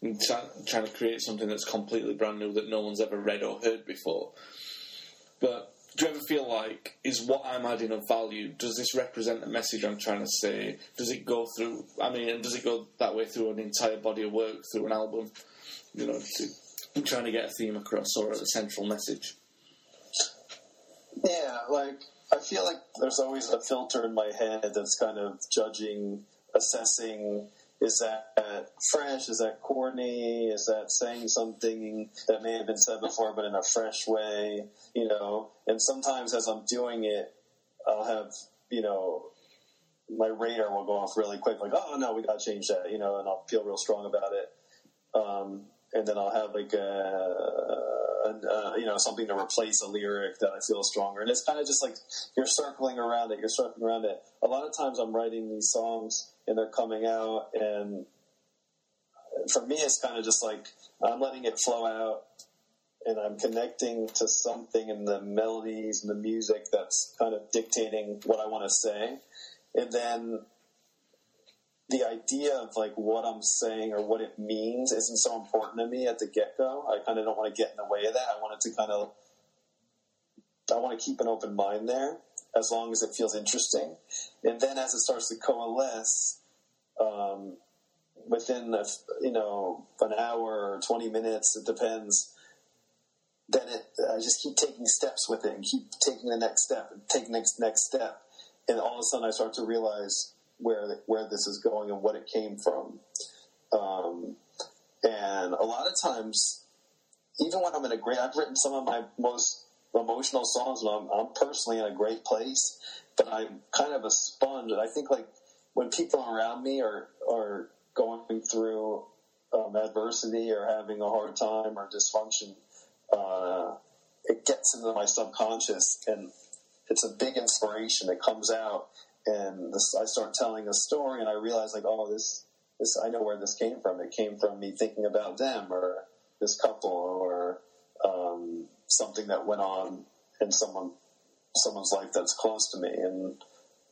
and try, trying to create something that's completely brand new that no one's ever read or heard before. But do you ever feel like is what I'm adding of value? Does this represent a message I'm trying to say? Does it go through? I mean, and does it go that way through an entire body of work, through an album? You know, to, trying to get a theme across or a central message. Yeah, like I feel like there's always a filter in my head that's kind of judging, assessing. Is that fresh? Is that corny? Is that saying something that may have been said before but in a fresh way? You know, and sometimes as I'm doing it, I'll have, you know, my radar will go off really quick, like, oh no, we got to change that, you know, and I'll feel real strong about it. Um, and then I'll have like a, uh, you know something to replace a lyric that I feel stronger. And it's kind of just like you're circling around it. You're circling around it. A lot of times I'm writing these songs and they're coming out, and for me it's kind of just like I'm letting it flow out. And I'm connecting to something in the melodies and the music that's kind of dictating what I want to say. And then the idea of like what I'm saying or what it means isn't so important to me at the get go. I kind of don't want to get in the way of that. I want it to kind of, I want to keep an open mind there as long as it feels interesting. And then as it starts to coalesce, um, within a, you know an hour or 20 minutes, it depends. Then it, I just keep taking steps with it and keep taking the next step and take next next step, and all of a sudden I start to realize where where this is going and what it came from. Um, and a lot of times, even when I'm in a great, I've written some of my most emotional songs and I'm, I'm personally in a great place, but I'm kind of a sponge. And I think like when people around me are are going through um, adversity or having a hard time or dysfunction, uh, it gets into my subconscious and it's a big inspiration. It comes out and this, I start telling a story, and I realize like, oh, this, this, I know where this came from. It came from me thinking about them or this couple or um, something that went on in someone, someone's life that's close to me, and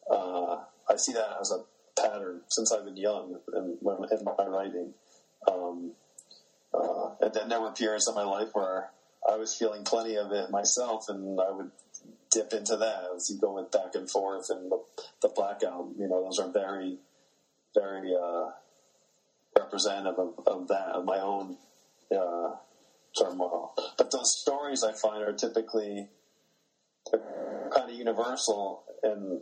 uh, I see that as a pattern since I've been young in, in my writing. Um, uh, and then there were periods in my life where I was feeling plenty of it myself, and I would dip into that as you go back and forth and the, the Black Album. You know, those are very, very uh, representative of, of, that of my own uh, turmoil. But those stories I find are typically kind of universal, and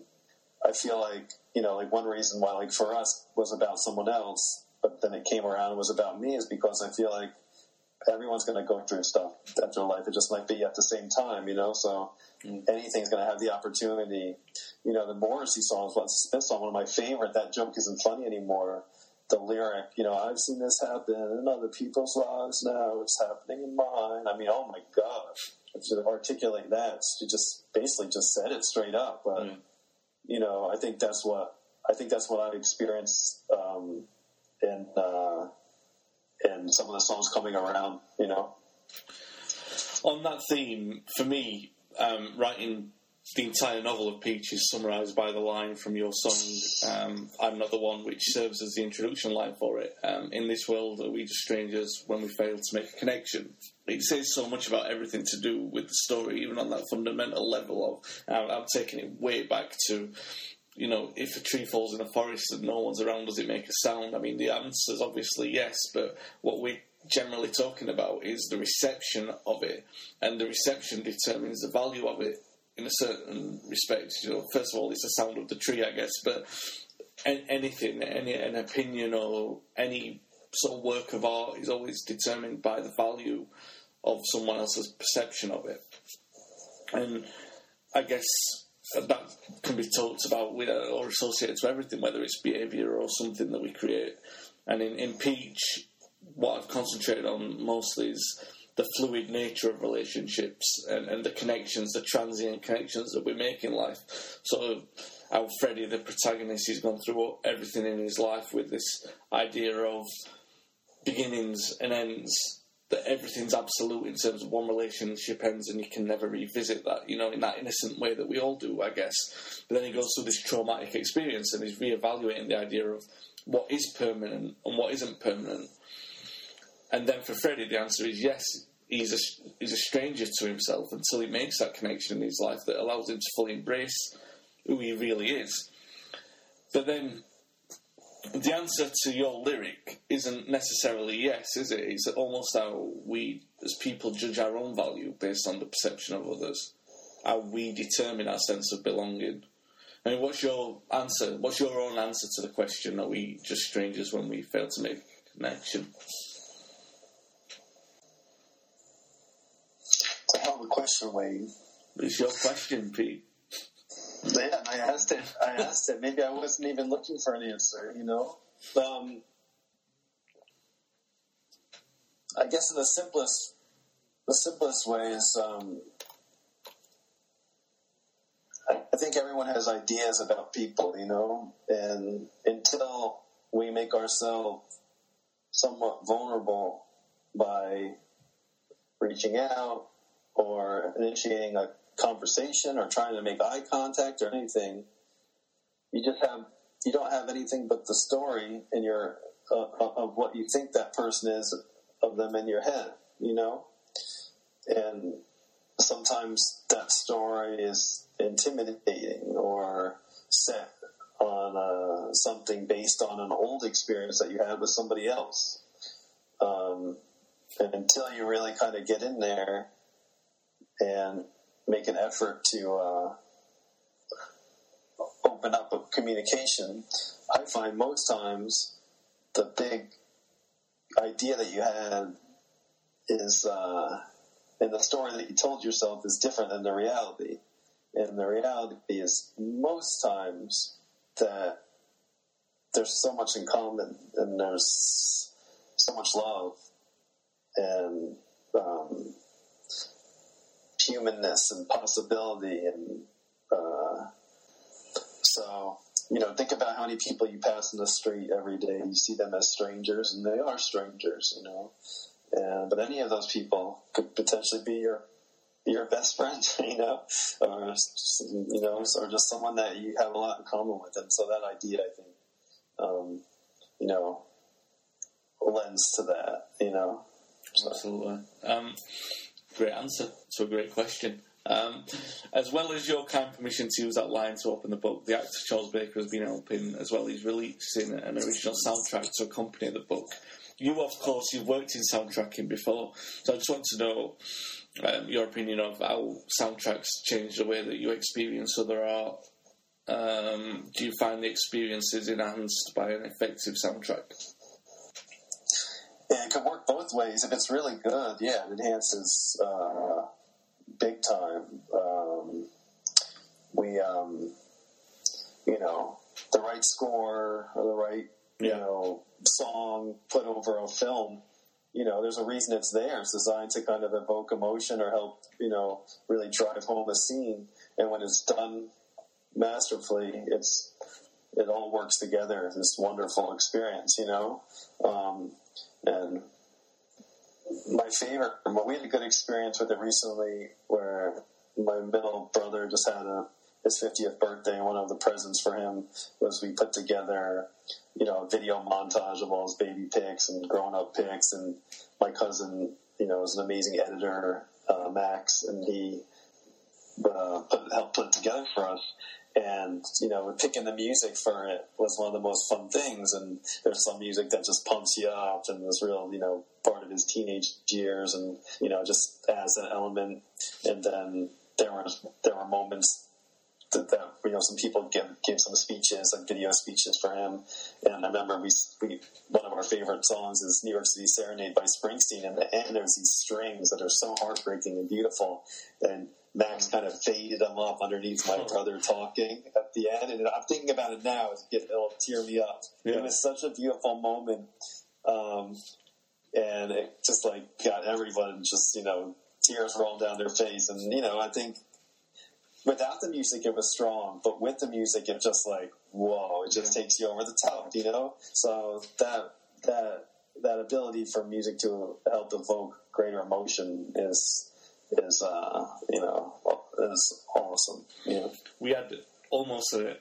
I feel like you know, like one reason why, like for us, was about someone else, but then it came around and was about me is because I feel like everyone's going to go through stuff after life. It just might be at the same time, you know. So mm. anything's going to have the opportunity. You know, the Morrissey songs, Smith song, one of my favorite. That joke isn't funny anymore. The lyric, you know, I've seen this happen in other people's lives. Now it's happening in mine. I mean, oh my gosh, to articulate that, she just basically just said it straight up. But mm. you know, I think that's what I think that's what I've experienced um, in. Uh, and some of the songs coming around, you know. On that theme, for me, um, writing the entire novel of Peach is summarised by the line from your song, um, I'm Not the One, which serves as the introduction line for it. Um, in this world, are we just strangers when we fail to make a connection? It says so much about everything to do with the story, even on that fundamental level of. Um, I'm taking it way back to you know, if a tree falls in a forest and no one's around, does it make a sound? I mean, the answer is obviously yes, but what we're generally talking about is the reception of it, and the reception determines the value of it in a certain respect. You know, first of all, it's the sound of the tree, I guess, but anything, any an opinion or any sort of work of art is always determined by the value of someone else's perception of it. And I guess Uh, that can be talked about with uh, or associated to everything, whether it's behaviour or something that we create. And in, in Peach, what I've concentrated on mostly is the fluid nature of relationships and, and the connections, the transient connections that we make in life. So, how Freddie, the protagonist, he's gone through everything in his life with this idea of beginnings and ends that everything's absolute in terms of one relationship ends and you can never revisit that, you know, in that innocent way that we all do, I guess. But then he goes through this traumatic experience and he's re-evaluating the idea of what is permanent and what isn't permanent. And then for Freddie, the answer is yes, he's a, he's a stranger to himself until he makes that connection in his life that allows him to fully embrace who he really is. But then the answer to your lyric isn't necessarily yes, is it? It's almost how we, as people, judge our own value based on the perception of others, how we determine our sense of belonging. I mean, what's your answer? What's your own answer to the question? Are we just strangers when we fail to make a connection? It's a hell of a question, Wayne. It's your question, Pete. Yeah, I asked it. I asked it. Maybe I wasn't even looking for an answer. You know, um, I guess in the simplest, the simplest way is, um, I, think everyone has ideas about people. You know, and until we make ourselves somewhat vulnerable by reaching out or initiating a conversation or trying to make eye contact or anything. You just have you don't have anything but the story in your uh, of what you think that person is of them in your head, you know, and sometimes that story is intimidating or set on uh, something based on an old experience that you had with somebody else. Um, and until you really kind of get in there and make an effort to uh, open up a communication, I find most times the big idea that you had is, uh, and the story that you told yourself is different than the reality. And the reality is most times that there's so much in common and there's so much love and um, humanness and possibility and uh, so you know think about how many people you pass in the street every day you see them as strangers and they are strangers you know. And but any of those people could potentially be your your best friend you know or you know or just someone that you have a lot in common with. And so that idea i think um, you know lends to that you know. So. absolutely. Um, Great answer to a great question. Um, as well as your kind permission to use that line to open the book, the actor Charles Baker has been helping as well. He's releasing an original soundtrack to accompany the book. You, of course, you've worked in soundtracking before, so I just want to know um, your opinion of how soundtracks change the way that you experience other art. Um, do you find the experiences enhanced by an effective soundtrack? Yeah, it could work both ways. If it's really good, yeah, it enhances uh, big time. Um, we, um, you know, the right score or the right, you know, song put over a film. You know, there's a reason it's there. It's designed to kind of evoke emotion or help, you know, really drive home a scene. And when it's done masterfully, it's it all works together. In this wonderful experience, you know. Um, and my favorite, well, we had a good experience with it recently where my middle brother just had a his 50th birthday, one of the presents for him was we put together, you know, a video montage of all his baby pics and grown up pics. And my cousin, you know, is an amazing editor, uh, Max, and he uh, put, helped put it together for us and you know picking the music for it was one of the most fun things and there's some music that just pumps you up and was real you know part of his teenage years and you know just as an element and then there were there were moments that, that you know some people give give some speeches like video speeches for him And I remember we, we one of our favorite songs is New York City Serenade by Springsteen. And the end, there's these strings that are so heartbreaking and beautiful. And Max kind of faded them up underneath my brother talking at the end. And I'm thinking about it now; it'll tear me up. Yeah. It was such a beautiful moment, um, and it just like got everyone just you know tears rolled down their face. And you know, I think without the music, it was strong, but with the music, it just like whoa, it just takes you over the top. You know, so that that that ability for music to help evoke greater emotion is is uh, you know is awesome. Know? we had almost a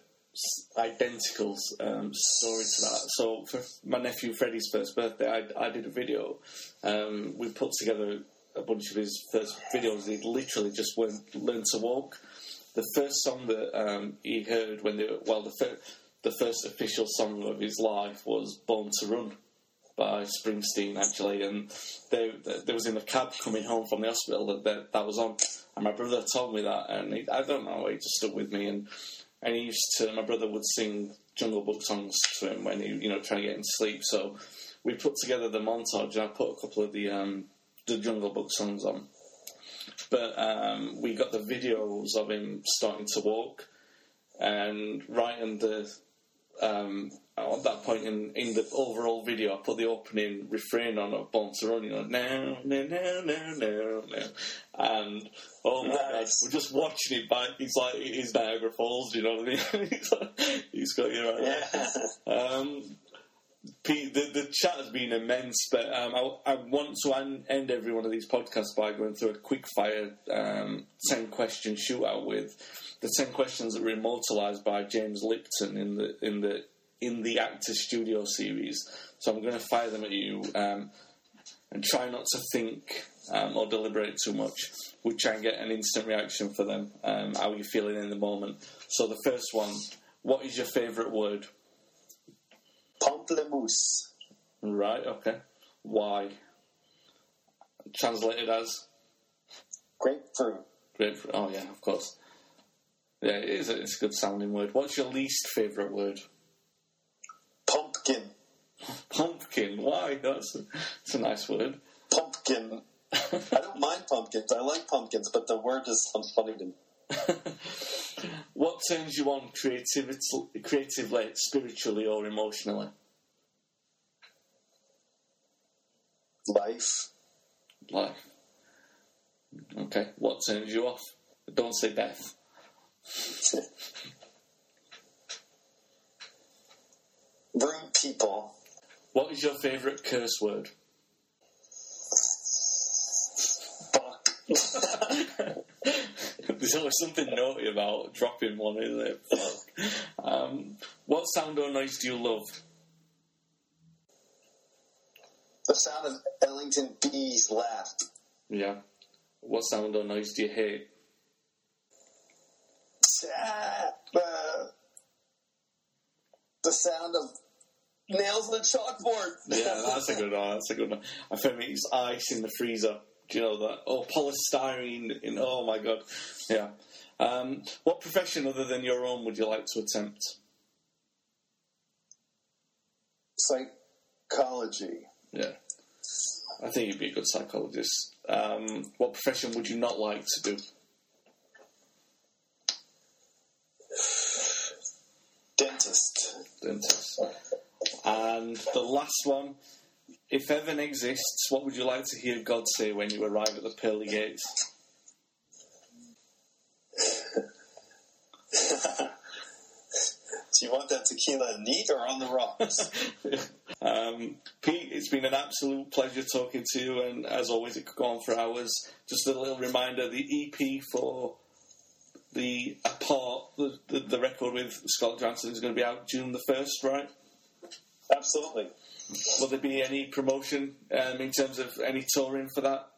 identical um, story to that. So for my nephew Freddie's first birthday, I, I did a video. Um, we put together a bunch of his first videos. He literally just learned, learned to walk. The first song that um, he heard when they well, the, the first official song of his life was "Born to Run." By Springsteen actually, and they, they was in a cab coming home from the hospital that that, that was on, and my brother told me that, and he, I don't know, he just stuck with me, and and he used to, my brother would sing Jungle Book songs to him when he, you know, trying to get him to sleep. So we put together the montage, and I put a couple of the um, the Jungle Book songs on, but um, we got the videos of him starting to walk, and right in the um, at that point in, in the overall video, I put the opening refrain on of Born to you know, now, now, now, now, now, now. And, oh my god, we're just watching it back. He's like, he's Niagara Falls, you know what I mean? he's got you right. Yeah. Um, the, the chat has been immense, but um, I, I want to en- end every one of these podcasts by going through a quick fire um, 10 question shootout with the 10 questions that were immortalised by James Lipton in the in the in the Actor Studio series. So I'm going to fire them at you um, and try not to think um, or deliberate too much. We'll try and get an instant reaction for them. Um, how are you feeling in the moment? So the first one, what is your favourite word? Pamplemousse. Right, okay. Why? Translated as Grapefruit. grapefruit. Oh, yeah, of course. Yeah, it is. A, it's a good sounding word. What's your least favourite word? Pumpkin. Pumpkin. Why? That's a, that's a nice word. Pumpkin. I don't mind pumpkins. I like pumpkins, but the word just sounds funny to me. What turns you on creativity, creatively, spiritually, or emotionally? Life. Life. Okay. What turns you off? Don't say death. Rude people. What is your favourite curse word? Fuck. There's always something naughty about dropping one, isn't it? Fuck. Um, what sound or noise do you love? The sound of Ellington B's laugh. Yeah. What sound or noise do you hate? Uh, the sound of nails on a chalkboard. Yeah, that's a good one. That's a good one. I found it's ice in the freezer. Do you know that? Oh, polystyrene. In, oh my god. Yeah. Um, what profession other than your own would you like to attempt? Psychology. Yeah. I think you'd be a good psychologist. Um, what profession would you not like to do? Dentist. Dentist. And the last one, if heaven exists, what would you like to hear God say when you arrive at the pearly gates? Do you want that tequila neat or on the rocks? um, Pete, it's been an absolute pleasure talking to you, and as always, it could go on for hours. Just a little reminder: the EP for the Apart, the, the, the record with Scarlett Johansson, is going to be out June the first, right? Absolutely. Will there be any promotion um, in terms of any touring for that?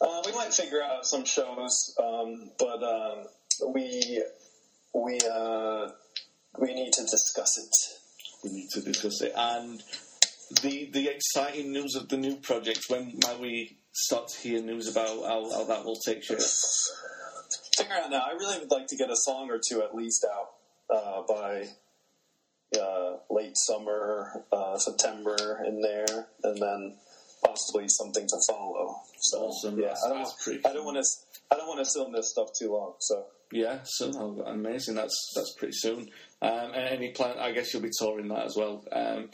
Uh, we might figure out some shows, um, but um, we we uh, we need to discuss it. We need to discuss it. And the the exciting news of the new project. When might we start to hear news about how, how that will take shape? Figure out now. I really would like to get a song or two at least out uh, by uh, late summer, uh, September in there, and then possibly something to follow. So Awesome. yeah, That's- I don't want, I don't want to I don't want to sit on this stuff too long. So Yeah, so oh, amazing. That's that's pretty soon. Um, and any plan? I guess you'll be touring that as well. Um,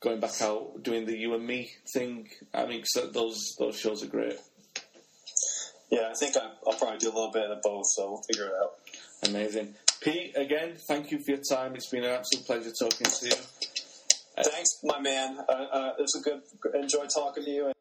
going back out doing the you and me thing. I mean, 'cause those those shows are great. yeah, I think I, I'll probably do a little bit of both. So we'll figure it out. Amazing. Pete, again, thank you for your time. It's been an absolute pleasure talking to you. Thanks, my man. Uh, uh, it's a good enjoy talking to you.